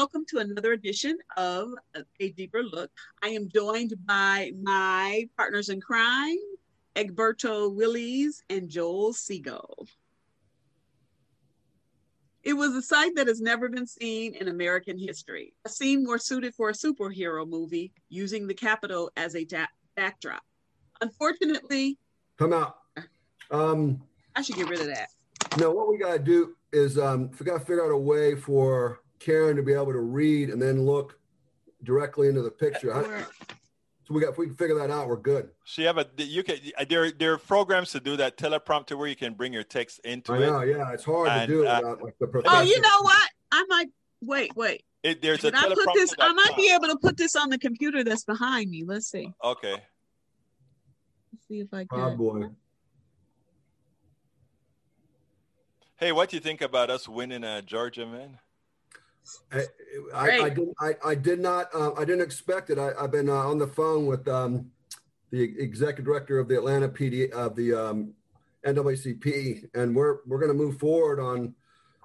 Welcome to another edition of A Deeper Look. I am joined by my partners in crime, Egberto Willies and Joel Segal. It was a sight that has never been seen in American history, a scene more suited for a superhero movie using the Capitol as a da- backdrop. Unfortunately, come out. Um, I should get rid of that. No, what we got to do is um, we got to figure out a way for Karen to be able to read and then look directly into the picture. I, so we got if we can figure that out, we're good. So you have a you can there there are programs to do that teleprompter where you can bring your text into I it. know, yeah, it's hard And, to do uh, without like the Oh, you know what? I might wait, wait. It, there's a Can I put teleprompter. this? I might be able to put this on the computer that's behind me. Let's see. Okay. Let's see if I Oh can. boy. Hey, what do you think about us winning uh, Georgia, man? I, I, I didn't. I, I did not. Uh, I didn't expect it. I, I've been uh, on the phone with um, the executive director of the Atlanta PD of the um, NAACP, and we're we're going to move forward on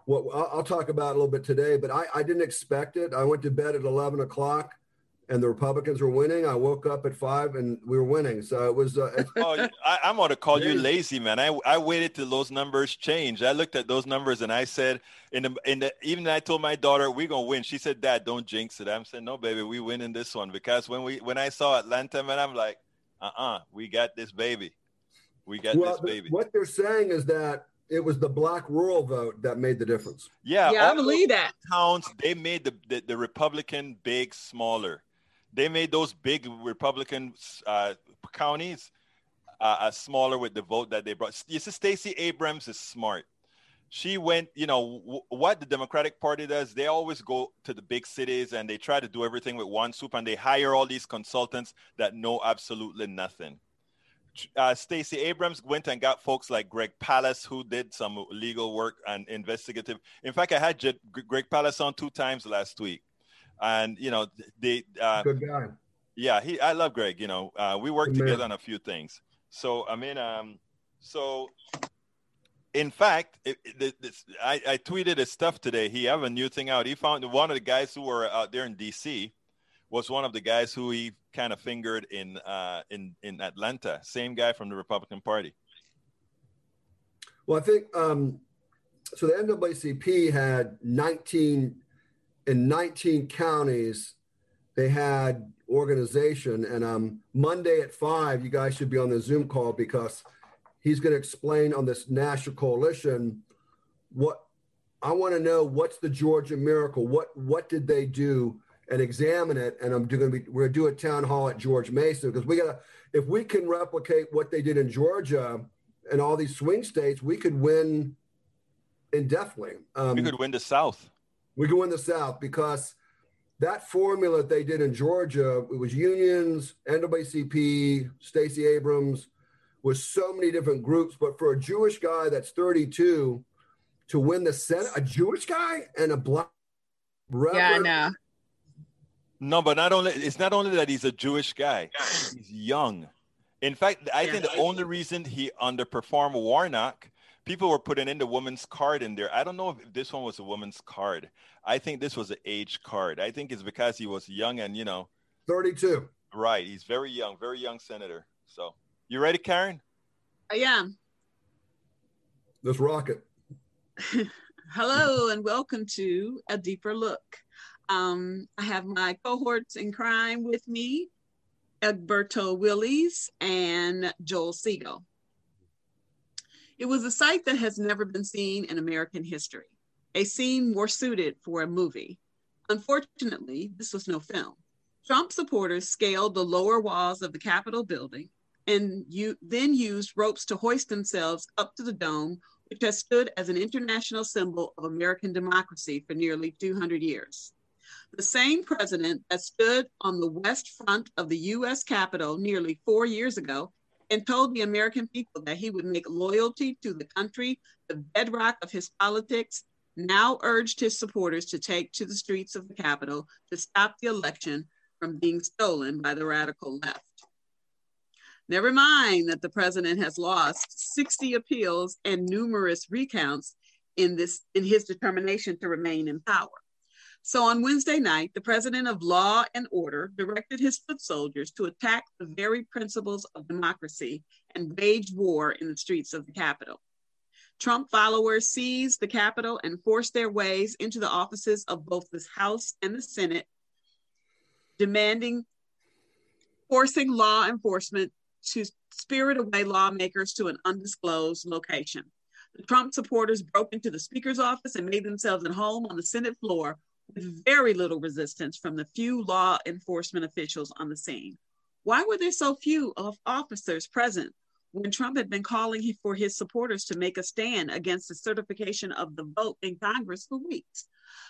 what I'll, I'll talk about a little bit today. But I, I didn't expect it. I went to bed at eleven o'clock, and the Republicans were winning. I woke up at five, and we were winning. So it was. Uh, Oh, I, I'm going to call you lazy, man. I, I waited till those numbers changed. I looked at those numbers and I said, in the, in the, even I told my daughter, we're going to win. She said, Dad, don't jinx it. I'm saying, no, baby, we win in this one. Because when we, when I saw Atlanta, man, I'm like, uh-uh, we got this baby. We got well, this baby. what they're saying is that it was the black rural vote that made the difference. Yeah, Yeah, I believe that. Towns, they made the, the, the Republican big smaller. They made those big Republican uh, counties uh, uh, smaller with the vote that they brought. You see, Stacey Abrams is smart. She went, you know, w- what the Democratic Party does, they always go to the big cities and they try to do everything with one soup and they hire all these consultants that know absolutely nothing. Uh, Stacey Abrams went and got folks like Greg Palast, who did some legal work and investigative. In fact, I had Greg Palast on two times last week, and you know, they, uh, Good guy. yeah, he, I love Greg. You know, uh, we worked together on a few things. So I mean, um, so in fact, it, it, this, I, I tweeted his stuff today. He have a new thing out. He found one of the guys who were out there in D.C. was one of the guys who he kind of fingered in uh, in in Atlanta. Same guy from the Republican Party. Well, I think um, so. The NAACP had 19 in 19 counties. They had organization, and um, Monday at five, you guys should be on the Zoom call because he's going to explain on this national coalition what I want to know. What's the Georgia miracle? What what did they do? And examine it. And I'm going to be we're going to do a town hall at George Mason because we got to if we can replicate what they did in Georgia and all these swing states, we could win indefinitely. Um, We could win the South. We could win the South because that formula that they did in Georgia, it was unions, NAACP, Stacey Abrams, with so many different groups. But for a Jewish guy that's 32 to win the Senate, a Jewish guy and a black Yeah, I reverend, know. No, but not only it's not only that he's a Jewish guy, he's young. In fact, I think the only reason he underperformed Warnock, people were putting in the woman's card in there. I don't know if this one was a woman's card. I think this was an age card. I think it's because he was young and you know, 32. right. He's very young, very young senator. So you ready, Karen? I am. This rocket. Hello and welcome to A Deeper Look. Um, I have my cohorts in crime with me, Egberto Willies and Joel Segal. It was a sight that has never been seen in American history, a scene more suited for a movie. Unfortunately, this was no film. Trump supporters scaled the lower walls of the Capitol building and you, then used ropes to hoist themselves up to the dome, which has stood as an international symbol of American democracy for nearly 200 years. The same president that stood on the west front of the US Capitol nearly four years ago and told the American people that he would make loyalty to the country the bedrock of his politics now urged his supporters to take to the streets of the Capitol to stop the election from being stolen by the radical left. Never mind that the president has lost 60 appeals and numerous recounts in this in his determination to remain in power. So on Wednesday night, the president of law and order directed his foot soldiers to attack the very principles of democracy and wage war in the streets of the Capitol. Trump followers seized the Capitol and forced their ways into the offices of both the House and the Senate, demanding, forcing law enforcement to spirit away lawmakers to an undisclosed location. The Trump supporters broke into the Speaker's office and made themselves at home on the Senate floor with very little resistance from the few law enforcement officials on the scene. Why were there so few of officers present when Trump had been calling for his supporters to make a stand against the certification of the vote in Congress for weeks.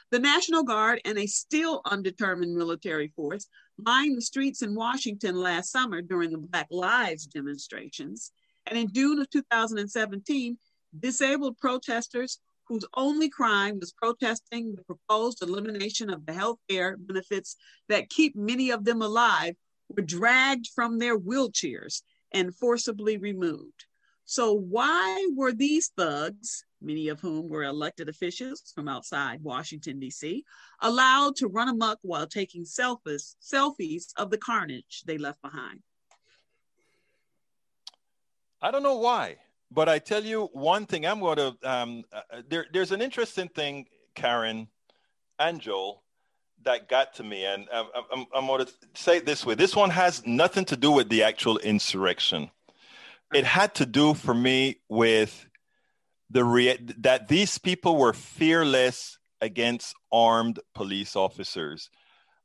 The National Guard and a still undetermined military force lined the streets in Washington last summer during the Black Lives demonstrations. And in June of 2017, disabled protesters whose only crime was protesting the proposed elimination of the health care benefits that keep many of them alive were dragged from their wheelchairs and forcibly removed. So, why were these thugs, many of whom were elected officials from outside Washington, D.C., allowed to run amok while taking selfies, selfies of the carnage they left behind? I don't know why, but I tell you one thing. I'm going to, um, uh, there, there's an interesting thing, Karen and Joel, that got to me, and I'm, I'm, I'm going to say it this way: this one has nothing to do with the actual insurrection. It had to do for me with the rea- that these people were fearless against armed police officers.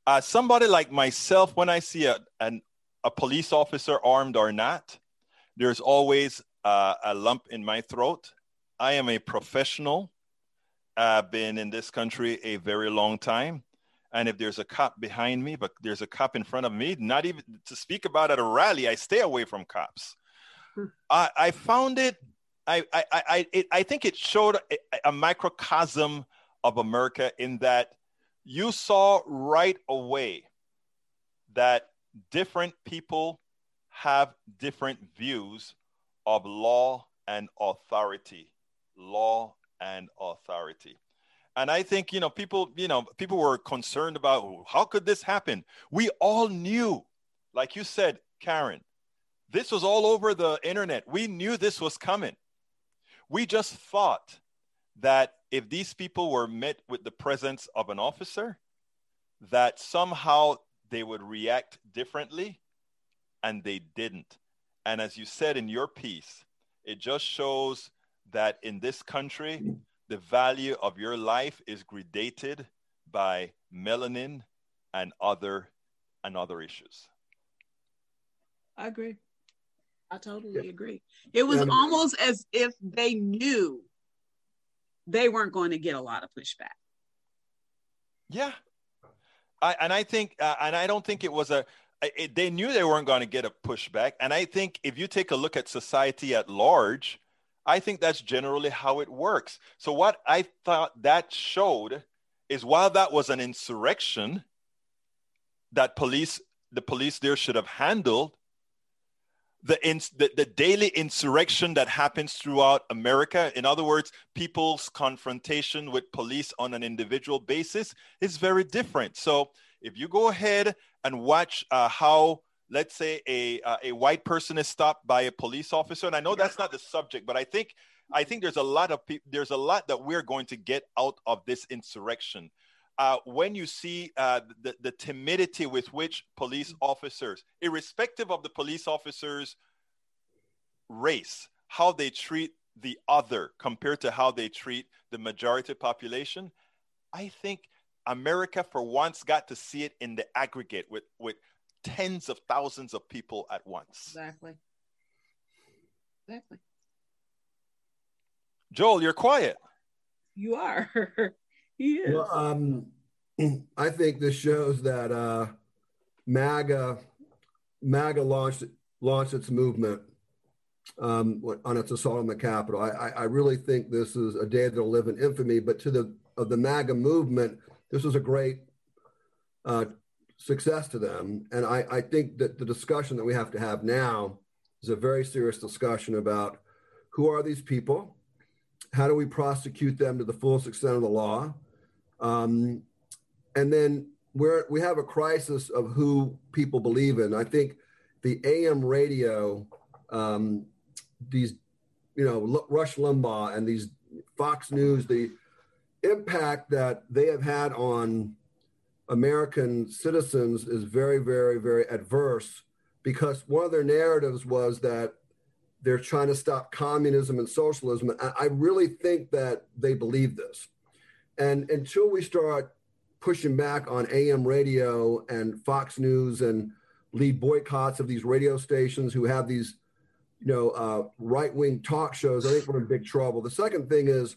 Uh, somebody like myself, when I see a, an, a police officer armed or not, there's always uh, a lump in my throat. I am a professional. I've been in this country a very long time. And if there's a cop behind me, but there's a cop in front of me, not even to speak about at a rally, I stay away from cops. Hmm. I, I found it, I, I, I, it, I think it showed a, a microcosm of America in that you saw right away that different people have different views of law and authority. Law and authority. And I think, you know, people, you know, people were concerned about how could this happen? We all knew, like you said, Karen, this was all over the internet. We knew this was coming. We just thought that if these people were met with the presence of an officer, that somehow they would react differently, and they didn't. And as you said in your piece, it just shows that in this country, the value of your life is gradated by melanin and other and other issues. I agree. I totally yeah. agree. It was um, almost as if they knew they weren't going to get a lot of pushback. Yeah. I, and I think, uh, and I don't think it was a, it, they knew they weren't going to get a pushback. And I think if you take a look at society at large, I think that's generally how it works. So, what I thought that showed is while that was an insurrection that police, the police there should have handled, the, ins- the, the daily insurrection that happens throughout America, in other words, people's confrontation with police on an individual basis, is very different. So, if you go ahead and watch uh, how let's say a uh, a white person is stopped by a police officer and i know that's not the subject but i think i think there's a lot of people there's a lot that we're going to get out of this insurrection. Uh, when you see uh, the, the timidity with which police officers irrespective of the police officers race how they treat the other compared to how they treat the majority population i think america for once got to see it in the aggregate with with tens of thousands of people at once. Exactly. Exactly. Joel, you're quiet. You are. he is. Well, um, I think this shows that uh, MAGA MAGA launched launched its movement um, on its assault on the Capitol. I, I, really think this is a day that'll live in infamy. But to the of the MAGA movement, this was a great uh, success to them. And I, I think that the discussion that we have to have now is a very serious discussion about who are these people, how do we prosecute them to the fullest extent of the law, um, and then we're, we have a crisis of who people believe in. I think the AM radio, um, these, you know, Rush Limbaugh and these Fox News, the impact that they have had on American citizens is very, very, very adverse because one of their narratives was that they're trying to stop communism and socialism. I really think that they believe this. And until we start pushing back on AM radio and Fox News and lead boycotts of these radio stations who have these, you know, uh, right wing talk shows, I think we're in big trouble. The second thing is.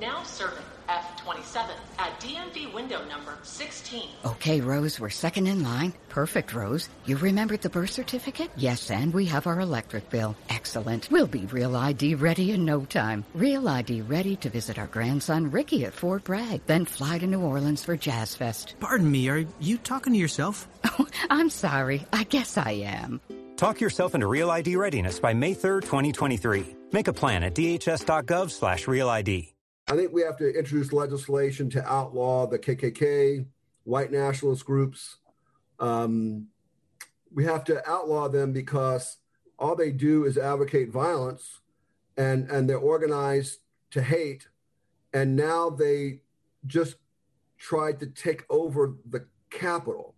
Now serving F27 at DMV window number 16. Okay, Rose, we're second in line. Perfect, Rose. You remembered the birth certificate? Yes, and we have our electric bill. Excellent. We'll be Real ID ready in no time. Real ID ready to visit our grandson Ricky at Fort Bragg, then fly to New Orleans for Jazz Fest. Pardon me, are you talking to yourself? Oh, I'm sorry. I guess I am. Talk yourself into Real ID readiness by May 3rd, 2023. Make a plan at dhs.gov slash realid. I think we have to introduce legislation to outlaw the KKK, white nationalist groups. Um, we have to outlaw them because all they do is advocate violence and, and they're organized to hate. And now they just tried to take over the Capitol.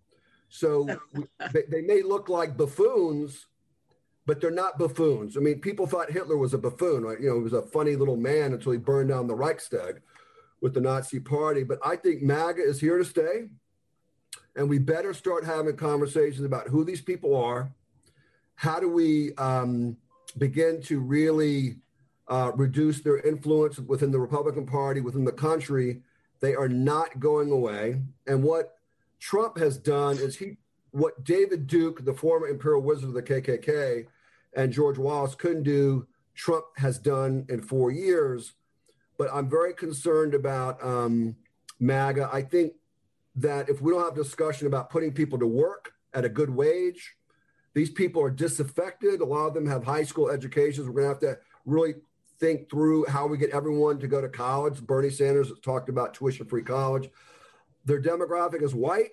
So they, they may look like buffoons, but they're not buffoons. I mean, people thought Hitler was a buffoon, right? You know, he was a funny little man until he burned down the Reichstag with the Nazi party. But I think MAGA is here to stay. And we better start having conversations about who these people are. How do we um, begin to really uh, reduce their influence within the Republican Party, within the country? They are not going away. And what Trump has done is he, what David Duke, the former imperial wizard of the KKK, and George Wallace couldn't do, Trump has done in four years. But I'm very concerned about um, MAGA. I think that if we don't have discussion about putting people to work at a good wage, these people are disaffected. A lot of them have high school educations. We're going to have to really think through how we get everyone to go to college. Bernie Sanders talked about tuition free college. Their demographic is white.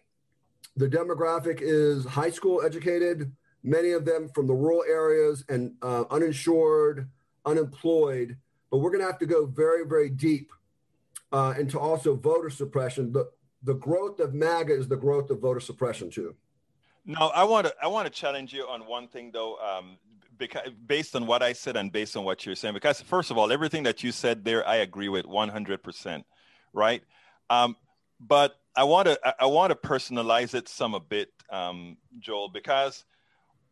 Their demographic is high school educated many of them from the rural areas and uh, uninsured, unemployed. But we're going to have to go very, very deep uh, into also voter suppression. The, the growth of MAGA is the growth of voter suppression too. No, I want to I want to challenge you on one thing though, um, because based on what I said and based on what you're saying. Because first of all, everything that you said there, I agree with 100 percent, right? Um, but I want to I want to personalize it some a bit, um, Joel, because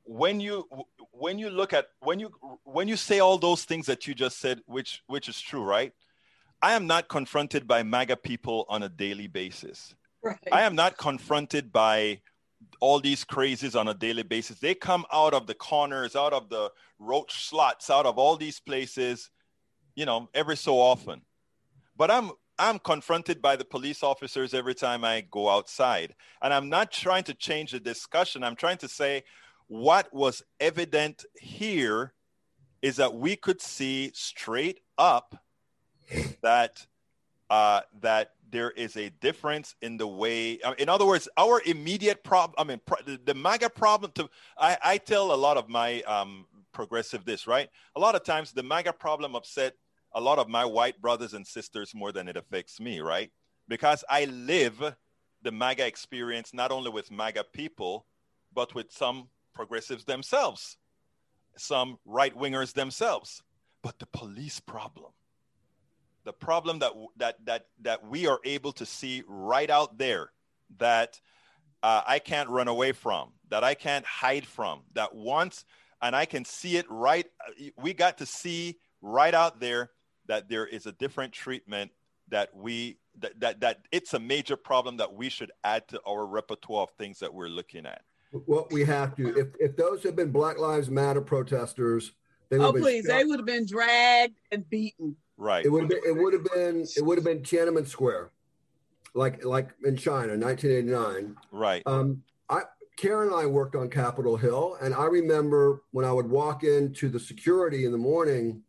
when you when you look at when you when you say all those things that you just said which which is true right? I am not confronted by maga people on a daily basis. Right. i am not confronted by all these crazes on a daily basis. They come out of the corners out of the roach slots out of all these places you know every so often. But i'm i'm confronted by the police officers every time i go outside. And i'm not trying to change the discussion. I'm trying to say what was evident here is that we could see straight up that uh, that there is a difference in the way. Uh, in other words, our immediate problem. I mean, pro- the, the MAGA problem. To I, I tell a lot of my um, progressive this right. A lot of times, the MAGA problem upset a lot of my white brothers and sisters more than it affects me, right? Because I live the MAGA experience not only with MAGA people, but with some progressives themselves, some right wingers themselves. But the police problem, the problem that that that that we are able to see right out there, that uh, I can't run away from, that I can't hide from, that once and I can see it right. We got to see right out there that there is a different treatment that we that, that that it's a major problem that we should add to our repertoire of things that we're looking at. What we have to, if if those have been Black Lives Matter protesters, they would oh please, shot. they would have been dragged and beaten. Right. It would have been. It would have been. It would have been Tiananmen Square, like like in China, 1989. Right. Um, I Karen and I worked on Capitol Hill, and I remember when I would walk into the security in the morning,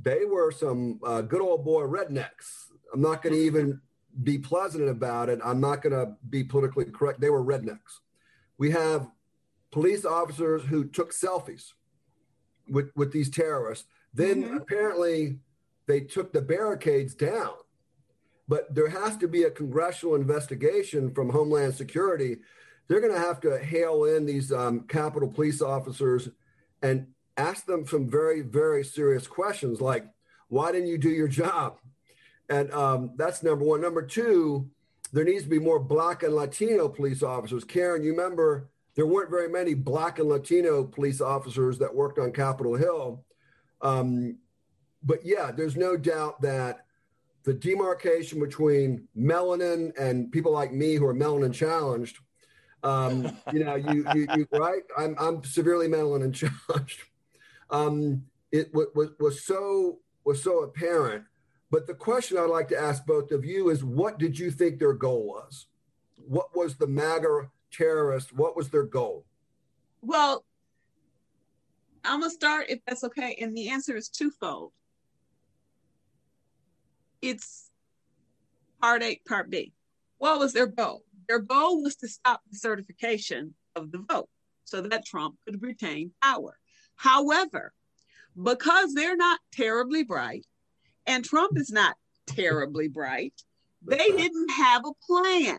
they were some uh, good old boy rednecks I'm not going to even be pleasant about it. I'm not going to be politically correct. They were rednecks. We have police officers who took selfies with, with these terrorists. Then mm-hmm. apparently they took the barricades down. But there has to be a congressional investigation from Homeland Security. They're going to have to hail in these um, Capitol police officers and ask them some very, very serious questions like, why didn't you do your job? And um, that's number one. Number two, there needs to be more Black and Latino police officers. Karen, you remember there weren't very many Black and Latino police officers that worked on Capitol Hill. Um, but yeah, there's no doubt that the demarcation between melanin and people like me who are melanin challenged, um, you know, you, you, you, right? I'm, I'm severely melanin challenged. Um, it w- was, was so was so apparent but the question I'd like to ask both of you is what did you think their goal was? What was the MAGA terrorist? What was their goal? Well, I'm going to start if that's okay. And the answer is twofold it's part A, part B. What was their goal? Their goal was to stop the certification of the vote so that Trump could retain power. However, because they're not terribly bright, and Trump is not terribly bright. They didn't have a plan.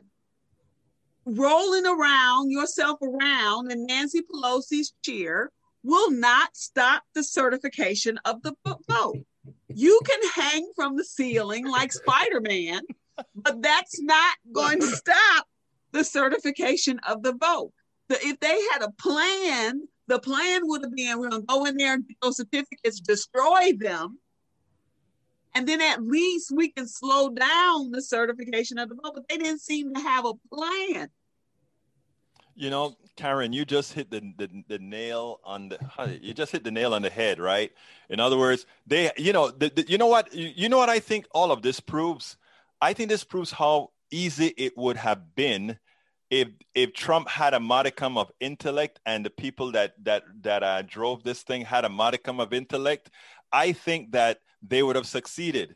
Rolling around yourself around in Nancy Pelosi's chair will not stop the certification of the vote. You can hang from the ceiling like Spider Man, but that's not going to stop the certification of the vote. The, if they had a plan, the plan would have been we're going to go in there and get those certificates, destroy them, and then at least we can slow down the certification of the vote. But they didn't seem to have a plan. You know, Karen, you just hit the, the, the nail on the you just hit the nail on the head, right? In other words, they you know the, the, you know what you, you know what I think all of this proves. I think this proves how easy it would have been if if Trump had a modicum of intellect and the people that that that uh, drove this thing had a modicum of intellect. I think that they would have succeeded.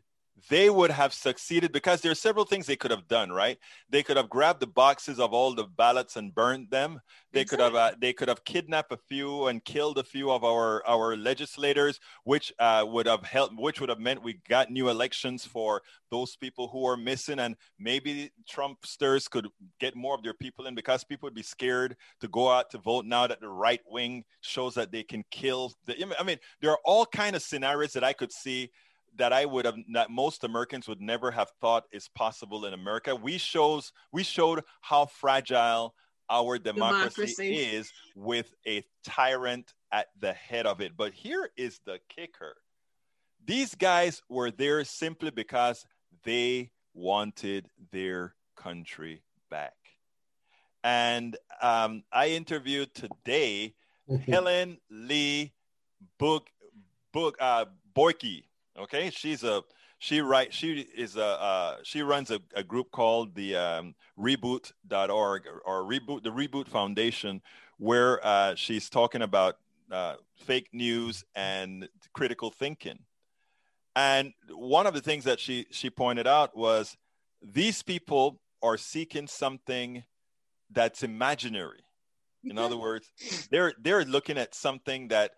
They would have succeeded because there are several things they could have done, right? They could have grabbed the boxes of all the ballots and burned them. They exactly. could have uh, they could have kidnapped a few and killed a few of our our legislators, which uh, would have helped, which would have meant we got new elections for those people who are missing, and maybe Trumpsters could get more of their people in because people would be scared to go out to vote now that the right wing shows that they can kill. The, I mean, there are all kind of scenarios that I could see that I would have that most Americans would never have thought is possible in America. We shows we showed how fragile our democracy, democracy, is with a tyrant at the head of it. But here is the kicker. These guys were there simply because they wanted their country back. And um, I interviewed today. Helen Lee Book Book uh, Bouygues. Okay, she's a she write she is a uh, she runs a, a, group called the um, reboot.org or, reboot the reboot foundation where uh, she's talking about uh, fake news and critical thinking. And one of the things that she she pointed out was these people are seeking something that's imaginary. In other words they're they're looking at something that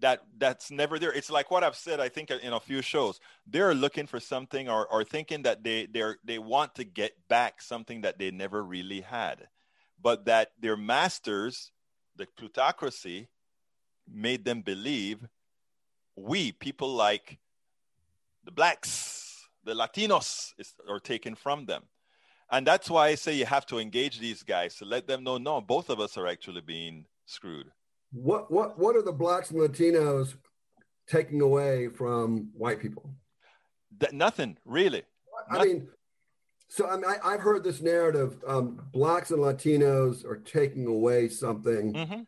that that's never there. It's like what I've said, I think in a few shows. They're looking for something or, or thinking that they they they want to get back something that they never really had. But that their masters, the plutocracy, made them believe we, people like the blacks, the Latinos, is, are taken from them. And that's why I say you have to engage these guys to let them know, no, both of us are actually being screwed. What what what are the blacks and Latinos taking away from white people? That, nothing really. I nothing. mean, so I mean, I, have heard this narrative: um, blacks and Latinos are taking away something mm-hmm.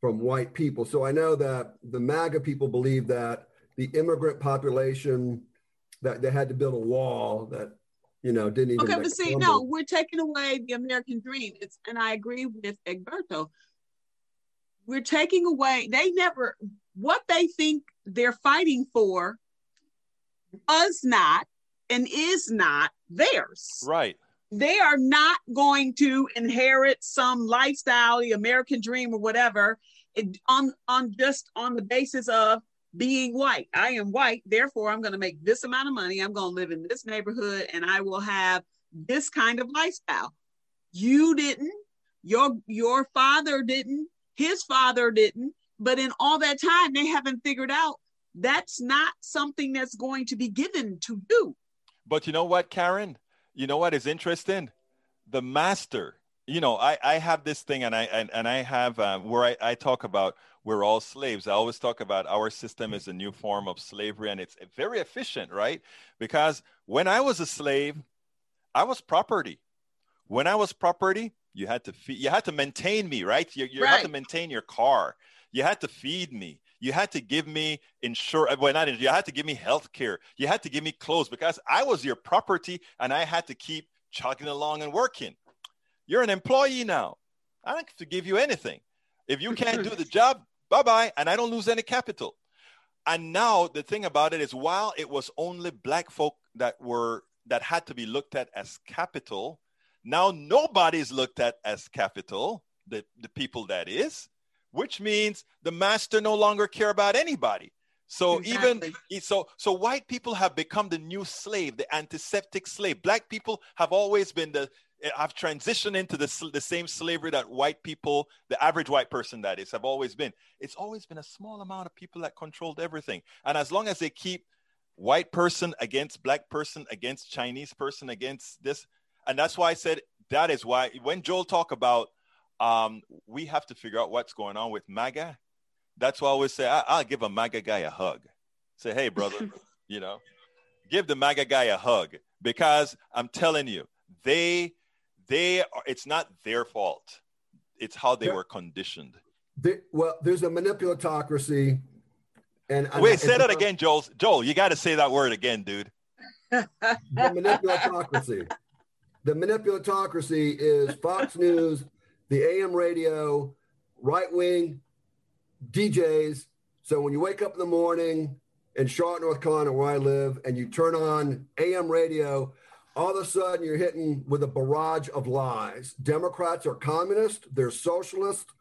from white people. So I know that the MAGA people believe that the immigrant population that they had to build a wall that you know didn't even. Okay, but see, no, we're taking away the American dream. It's and I agree with Egberto we're taking away they never what they think they're fighting for was not and is not theirs. Right. They are not going to inherit some lifestyle the american dream or whatever it, on on just on the basis of being white. I am white therefore i'm going to make this amount of money. I'm going to live in this neighborhood and i will have this kind of lifestyle. You didn't your your father didn't his father didn't. But in all that time, they haven't figured out that's not something that's going to be given to you. But you know what, Karen? You know what is interesting? The master. You know, I, I have this thing, and I and, and I have um, where I, I talk about we're all slaves. I always talk about our system is a new form of slavery, and it's very efficient, right? Because when I was a slave, I was property. When I was property, you had to feed, you had to maintain me, right? You, you right. had to maintain your car. You had to feed me. You had to give me insurance. Uh, well, not insurance you had to give me health care. You had to give me clothes because I was your property and I had to keep chugging along and working. You're an employee now. I don't have to give you anything. If you can't do the job, bye bye. And I don't lose any capital. And now the thing about it is, while it was only black folk that were that had to be looked at as capital, now nobody's looked at as capital, the, the people that is, which means the master no longer care about anybody. So exactly. even so, so white people have become the new slave, the antiseptic slave. Black people have always been the have transitioned into the, the same slavery that white people, the average white person that is, have always been. It's always been a small amount of people that controlled everything. And as long as they keep white person against black person against Chinese person against this, and that's why I said that is why when Joel talk about um, we have to figure out what's going on with MAGA. That's why I always say I, will give a MAGA guy a hug. Say, hey, brother, you know, give the MAGA guy a hug because I'm telling you, they they are. It's not their fault. It's how they were conditioned. They, well, there's a manipulatocracy. And wait, say that again, Joel. Joel, you got to say that word again, dude. the manipulatocracy. The manipulatocracy is Fox News, the AM radio, right wing DJs. So when you wake up in the morning in Charlotte, North Carolina, where I live, and you turn on AM radio, all of a sudden you're hitting with a barrage of lies. Democrats are communists, they're socialists.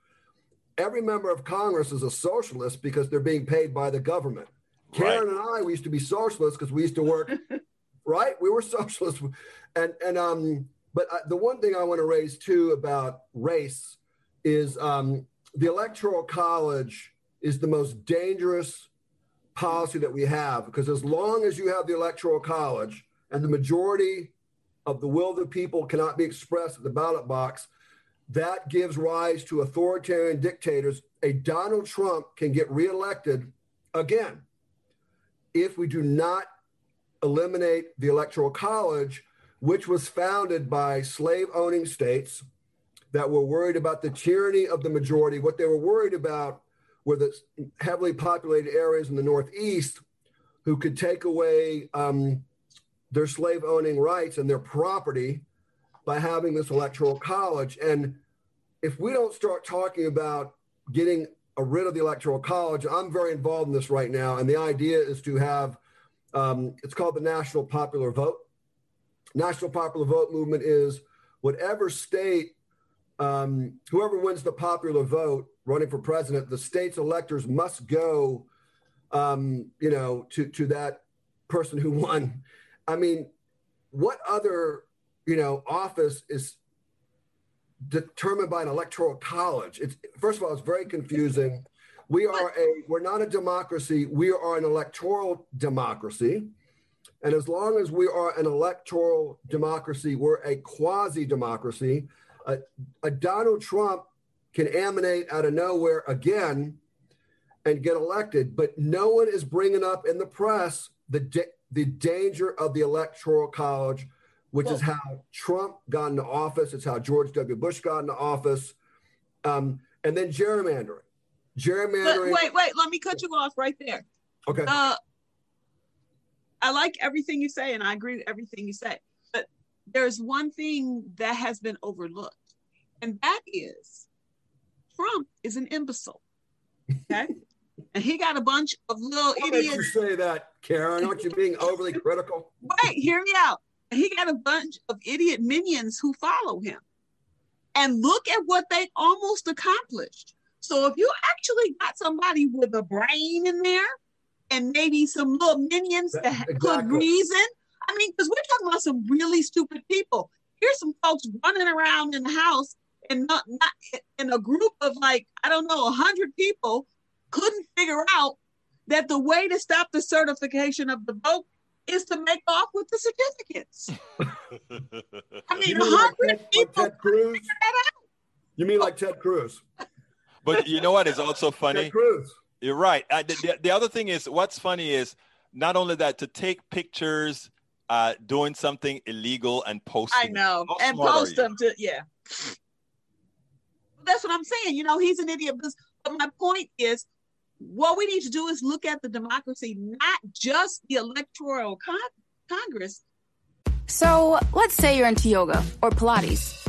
Every member of Congress is a socialist because they're being paid by the government. Karen right. and I, we used to be socialists because we used to work right? We were socialists, and and um, but uh, the one thing I want to raise too about race is um, the electoral college is the most dangerous policy that we have because as long as you have the electoral college and the majority of the will of the people cannot be expressed at the ballot box, that gives rise to authoritarian dictators. A Donald Trump can get reelected again if we do not eliminate the Electoral College, which was founded by slave owning states that were worried about the tyranny of the majority. What they were worried about were the heavily populated areas in the Northeast who could take away um, their slave owning rights and their property by having this electoral college. And if we don't start talking about getting rid of the electoral college, I'm very involved in this right now. And the idea is to have um, it's called the National Popular Vote. National Popular Vote movement is whatever state um, whoever wins the popular vote running for president, the state's electors must go, um, you know, to to that person who won. I mean, what other you know office is determined by an electoral college? It's first of all, it's very confusing. We are a we're not a democracy. We are an electoral democracy. And as long as we are an electoral democracy, we're a quasi democracy. A, a Donald Trump can emanate out of nowhere again and get elected, but no one is bringing up in the press the da- the danger of the electoral college, which well, is how Trump got into office. It's how George W. Bush got into office, um, and then gerrymandering. Gerrymandering. Wait, wait. Let me cut you off right there. Okay. Uh, I like everything you say, and I agree with everything you say. But there's one thing that has been overlooked, and that is Trump is an imbecile. Okay. and he got a bunch of little Why idiots. you say that, Karen? Aren't you being overly critical? Wait, hear me out. He got a bunch of idiot minions who follow him. And look at what they almost accomplished. So if you actually got somebody with a brain in there and maybe some little minions that exactly. could reason, I mean, because we're talking about some really stupid people. Here's some folks running around in the house and not, not in a group of like, I don't know, 100 people couldn't figure out that the way to stop the certification of the vote is to make off with the certificates. I mean, hundred like people like Ted Cruz? You mean like Ted Cruz? But you know what is also funny? You're right. Uh, the, the, the, other thing is, what's funny is not only that to take pictures uh, doing something illegal and post. I know, and post them to yeah. That's what I'm saying. You know, he's an idiot. But my point is, what we need to do is look at the democracy, not just the electoral con- Congress. So let's say you're into yoga or Pilates,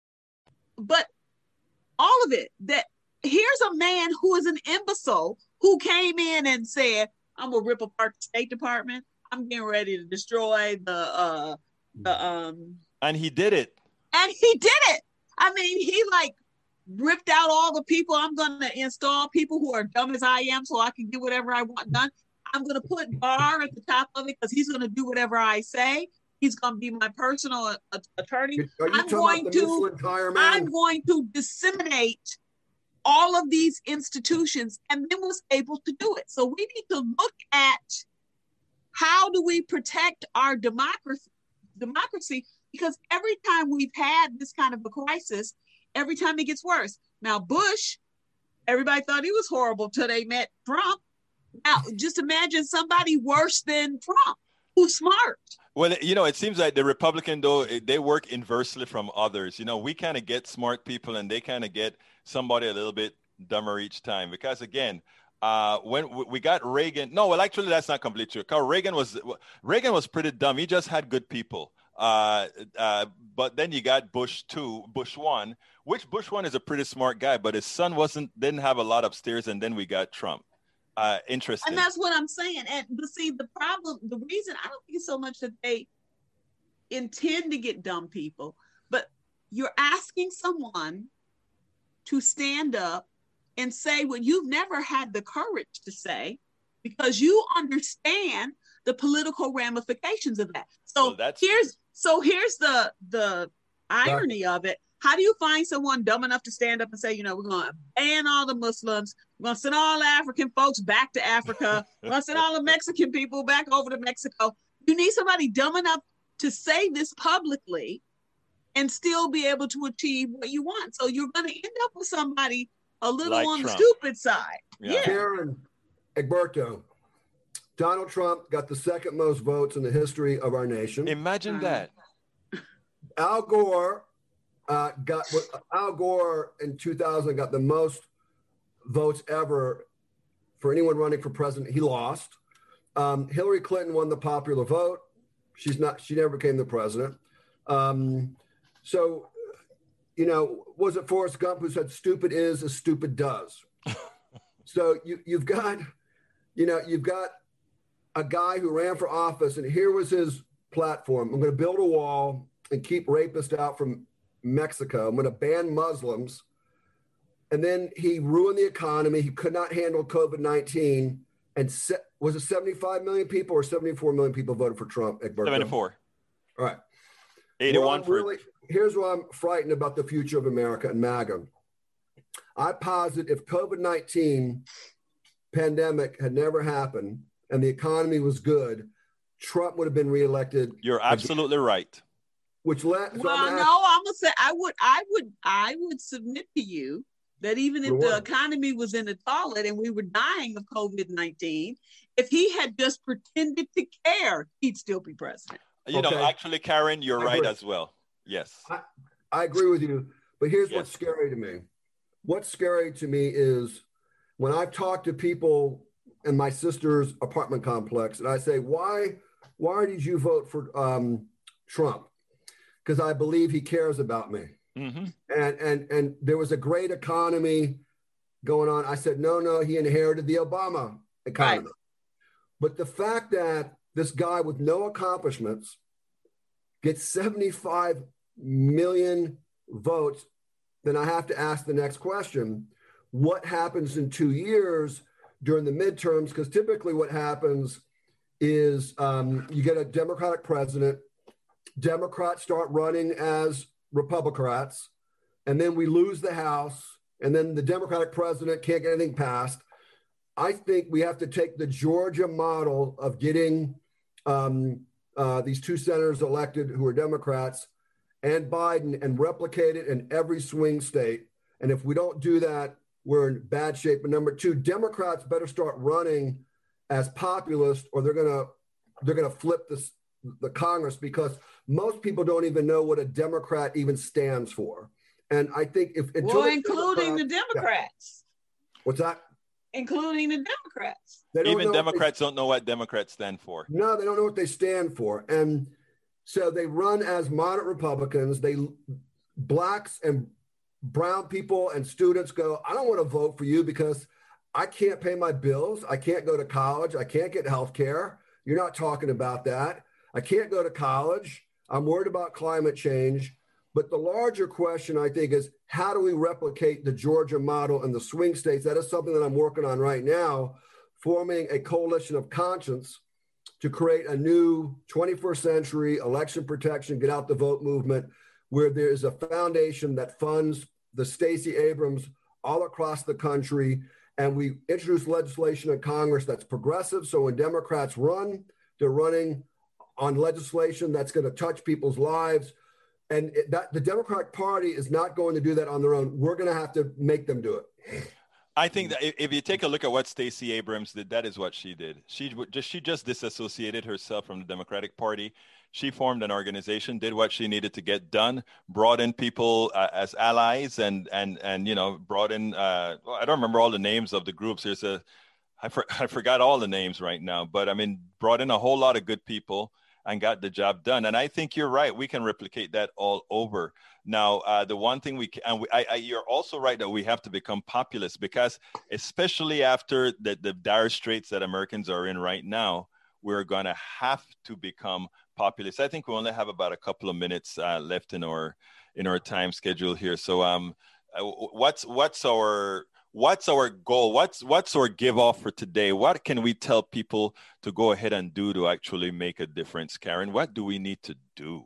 But all of it, that here's a man who is an imbecile who came in and said, I'm gonna rip apart the State Department. I'm getting ready to destroy the uh the um and he did it. And he did it. I mean, he like ripped out all the people. I'm gonna install people who are dumb as I am so I can get whatever I want done. I'm gonna put Barr at the top of it because he's gonna do whatever I say. He's going to be my personal uh, attorney. I'm going to I'm going to disseminate all of these institutions and then was able to do it. So we need to look at how do we protect our democracy democracy because every time we've had this kind of a crisis, every time it gets worse. Now Bush, everybody thought he was horrible till they met Trump. Now just imagine somebody worse than Trump who's smart. Well, you know, it seems like the Republican though they work inversely from others. You know, we kind of get smart people, and they kind of get somebody a little bit dumber each time. Because again, uh, when we got Reagan, no, well, actually, that's not completely true. Because Reagan was Reagan was pretty dumb. He just had good people. Uh, uh, but then you got Bush two, Bush one, which Bush one is a pretty smart guy, but his son wasn't didn't have a lot upstairs, and then we got Trump uh, interesting. And that's what I'm saying. And but see, the problem, the reason I don't think it's so much that they intend to get dumb people, but you're asking someone to stand up and say what you've never had the courage to say because you understand the political ramifications of that. So well, here's so here's the the irony of it. How do you find someone dumb enough to stand up and say, you know, we're going to ban all the Muslims, we're going to send all African folks back to Africa, we're going to send all the Mexican people back over to Mexico? You need somebody dumb enough to say this publicly and still be able to achieve what you want. So you're going to end up with somebody a little Like on Trump. the stupid side. Yeah. Yeah. Karen, Egberto, Donald Trump got the second most votes in the history of our nation. Imagine that. Al Gore uh, got Al Gore in 2000 got the most votes ever for anyone running for president. He lost. Um, Hillary Clinton won the popular vote. She's not. She never became the president. Um, so, you know, was it Forrest Gump who said, "Stupid is as stupid does"? so you you've got, you know, you've got a guy who ran for office, and here was his platform: I'm going to build a wall and keep rapists out from Mexico. I'm going to ban Muslims. And then he ruined the economy. He could not handle COVID 19. And se- was it 75 million people or 74 million people voted for Trump? Egberto? 74. All right. 81 Well, I'm for really, here's why I'm frightened about the future of America and MAGA. I posit if COVID 19 pandemic had never happened and the economy was good, Trump would have been reelected. You're absolutely right. Which led. so well, I'm no, ask- I'm gonna say I would, I would, I would submit to you that even if the what? economy was in the toilet and we were dying of COVID nineteen, if he had just pretended to care, he'd still be president. You know, actually, Karen, you're I right agree. as well. Yes. I agree with you, but here's Yes. what's scary to me. What's scary to me is when I've talked to people in my sister's apartment complex, and I say, "Why, why did you vote for um, Trump?" Because I believe he cares about me, hmm and and and there was a great economy going on. I said, "No, no, he inherited the Obama economy." But the fact that this guy with no accomplishments gets 75 million votes, then I have to ask the next question what happens in two years during the midterms? Because typically what happens is um, you get a Democratic president, Democrats start running as Republicans, and then we lose the House, and then the Democratic president can't get anything passed. I think we have to take the Georgia model of getting um, uh, these two senators elected who are Democrats and Biden and replicate it in every swing state. And if we don't do that, we're in bad shape. And number two, Democrats better start running as populist, or they're gonna they're gonna flip this the Congress because most people don't even know what a Democrat even stands for. And I think if until Well, including the Democrats- yeah. Democrats, what's that? including the Democrats. They Even what they- Democrats don't know what Democrats stand for. No, they don't know what they stand for. And so they run as moderate Republicans. They blacks and brown people and students go, I don't want to vote for you because I can't pay my bills. I can't go to college. I can't get health care. You're not talking about that. I can't go to college. I'm worried about climate change. But the larger question, I think, is how do we replicate the Georgia model in the swing states? That is something that I'm working on right now, forming a coalition of conscience to create a new 21st century election protection, get out the vote movement, where there is a foundation that funds the Stacey Abrams all across the country. And we introduce legislation in Congress that's progressive. So when Democrats run, they're running on legislation that's going to touch people's lives. And it- that the Democratic Party is not going to do that on their own. We're going to have to make them do it. I think that if- you take a look at what Stacey Abrams did, that is what she did. She just she just disassociated herself from the Democratic Party. She formed an organization, did what she needed to get done, brought in people uh, as allies, and and and you know brought in. Uh, I don't remember all the names of the groups. There's a I, for, I forgot all the names right now, but I mean brought in a whole lot of good people and got the job done. And I think you're right. We can replicate that all over. Now, uh, the one thing we can, and we, I, I, you're also right that we have to become populist because, especially after the, the dire straits that Americans are in right now, we're going to have to become populist. I think we only have about a couple of minutes uh, left in our in our time schedule here. So, um, uh, what's what's our what's our goal? What's what's our give off for today? What can we tell people to go ahead and do to actually make a difference, Karen? What do we need to do?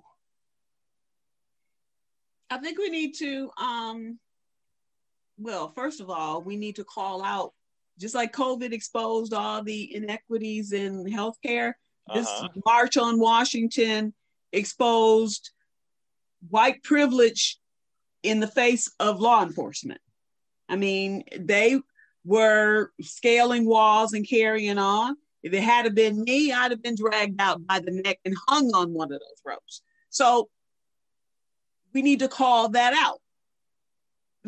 I think we need to, um, well, first of all, we need to call out, just like COVID exposed all the inequities in healthcare, this Uh-huh. March on Washington exposed white privilege in the face of law enforcement. I mean, they were scaling walls and carrying on. If it had been me, I'd have been dragged out by the neck and hung on one of those ropes. So we need to call that out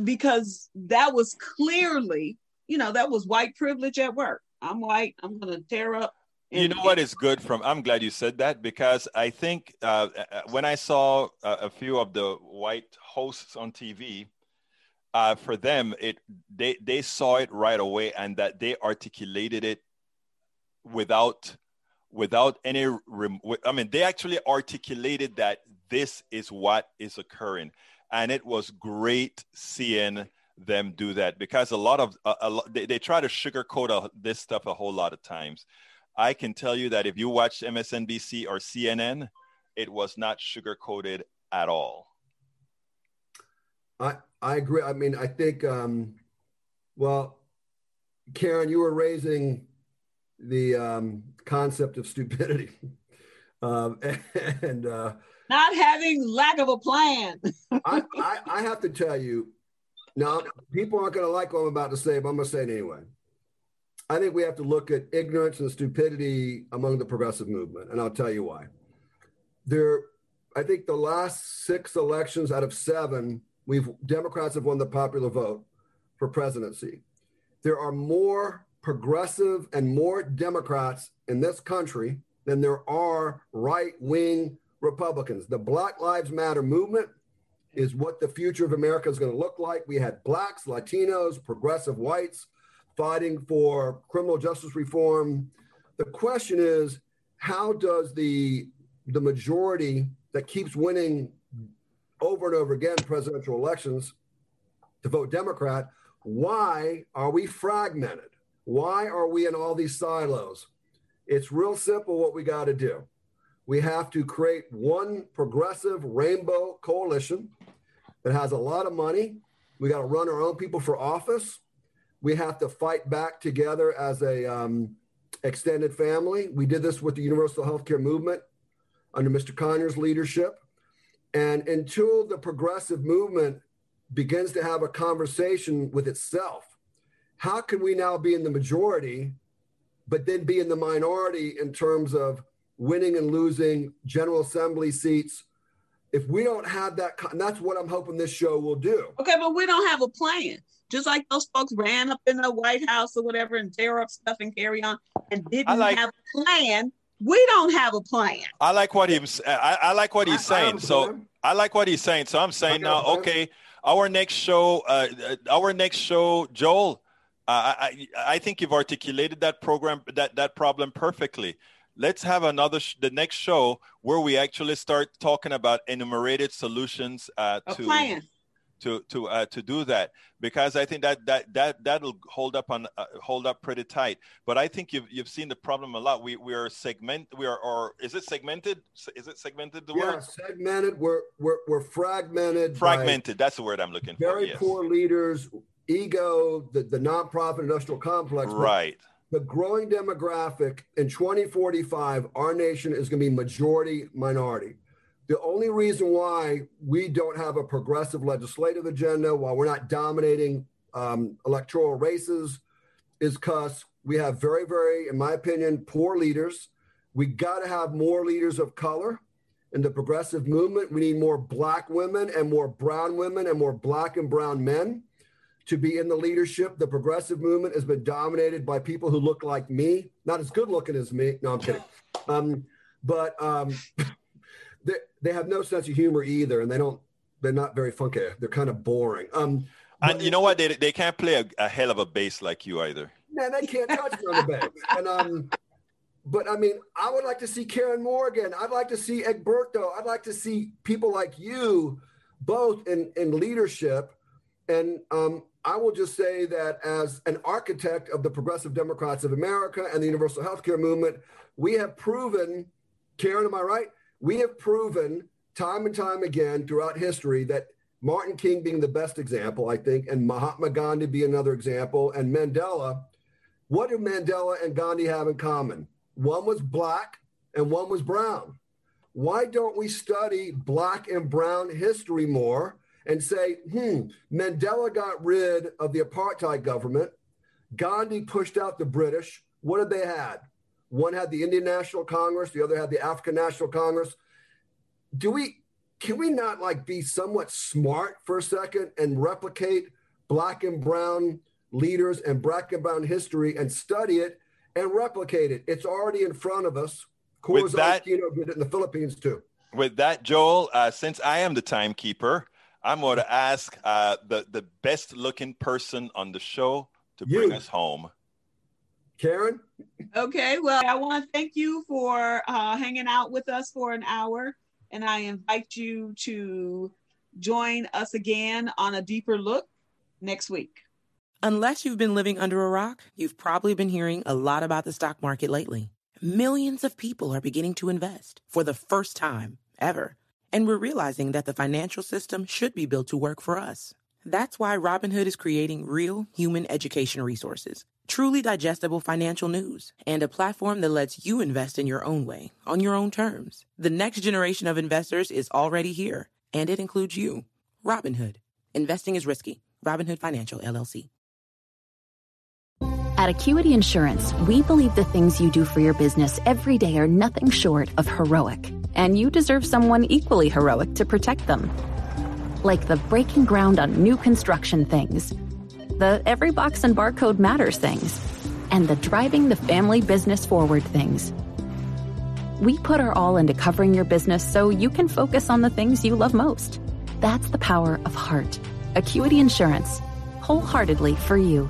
because that was clearly, you know, that was white privilege at work. I'm white. I'm going to tear up. you know what is good from i'm glad you said that because i think uh, uh, when i saw uh, a few of the white hosts on tv uh, for them it they they saw it right away and that they articulated it without without any rem- i mean they actually articulated that this is what is occurring and it was great seeing them do that because a lot of a, a they, they try to sugarcoat a, this stuff a whole lot of times I can tell you that if you watched MSNBC or CNN, it was not sugarcoated at all. I I agree. I mean, I think, um, well, Karen, you were raising the um, concept of stupidity, um, and uh, not having lack of a plan. I, I I have to tell you, now people aren't going to like what I'm about to say, but I'm going to say it anyway. I think we have to look at ignorance and stupidity among the progressive movement, and I'll tell you why. There, I think the last six elections out of seven, we've Democrats have won the popular vote for presidency. There are more progressive and more Democrats in this country than there are right-wing Republicans. The Black Lives Matter movement is what the future of America is going to look like. We had blacks, Latinos, progressive whites fighting for criminal justice reform. The question is, how does the the majority that keeps winning over and over again presidential elections to vote Democrat, why are we fragmented? Why are we in all these silos? It's real simple what we got to do. We have to create one progressive rainbow coalition that has a lot of money. We got to run our own people for office. We have to fight back together as a um, extended family. We did this with the universal healthcare movement under Mr. Conyers' leadership. And until the progressive movement begins to have a conversation with itself, how can we now be in the majority, but then be in the minority in terms of winning and losing General Assembly seats? If we don't have that, con- and that's what I'm hoping this show will do. Okay, but we don't have a plan. Just like those folks ran up in the White House or whatever and tear up stuff and carry on and didn't like- have a plan. We don't have a plan. I like what he's I, I like what he's saying. So I like what he's saying. So I'm saying now, okay, our next show, uh, uh, our next show, Joel. Uh, I I I think you've articulated that program that that problem perfectly. Let's have another sh- the next show where we actually start talking about enumerated solutions uh, A to plan. To to uh, to do that because I think that that that that'll hold up on uh, hold up pretty tight. But I think you've you've seen the problem a lot. We we are segment we are or is it segmented? Is it segmented? The yeah, word segmented. We're we're, we're fragmented. fragmented. That's the word I'm looking for. Very Yes. poor leaders, ego, the, the nonprofit industrial complex. Right. The growing demographic in 2045, our nation is going to be majority minority. The only reason why we don't have a progressive legislative agenda, why we're not dominating um, electoral races, is because we have very, very, in my opinion, poor leaders. We got to have more leaders of color in the progressive movement. We need more black women and more brown women and more black and brown men to be in the leadership. The progressive movement has been dominated by people who look like me, not as good looking as me. No, I'm kidding. Um, but um, they, they have no sense of humor either, and they don't. They're not very funky. They're kind of boring. Um, And you know what? They they can't play a, a hell of a bass like you either. man, they can't touch me on the bass. And um, but I mean, I would like to see Karen Morgan. I'd like to see Egberto. I'd like to see people like you, both in in leadership. And um, I will just say that as an architect of the Progressive Democrats of America and the Universal Healthcare Movement, we have proven, Karen, am I right? We have proven time and time again throughout history that Martin King being the best example, I think, and Mahatma Gandhi be another example, and Mandela. What do Mandela and Gandhi have in common? One was black and one was brown. Why don't we study black and brown history more and say, hmm, Mandela got rid of the apartheid government. Gandhi pushed out the British. What did they had? One had the Indian National Congress, the other had the African National Congress. Do we can we not like be somewhat smart for a second and replicate black and brown leaders and black and brown history and study it and replicate it? It's already in front of us. With that, did it in the Philippines too. With that, Joel, uh, since I am the timekeeper, I'm going to ask uh, the the best looking person on the show to You. bring us home. Karen? Okay, well, I want to thank you for uh, hanging out with us for an hour, and I invite you to join us again on a deeper look next week. Unless you've been living under a rock, you've probably been hearing a lot about the stock market lately. Millions of people are beginning to invest for the first time ever. And we're realizing that the financial system should be built to work for us. That's why Robinhood is creating real human education resources, truly digestible financial news, and a platform that lets you invest in your own way, on your own terms. The next generation of investors is already here, and it includes you. Robinhood. Investing is risky. Robinhood Financial, LLC. At Acuity Insurance, we believe the things you do for your business every day are nothing short of heroic, and you deserve someone equally heroic to protect them. Like the breaking ground on new construction things, the every box and barcode matters things, and the driving the family business forward things. We put our all into covering your business so you can focus on the things you love most. That's the power of heart. Acuity Insurance, wholeheartedly for you.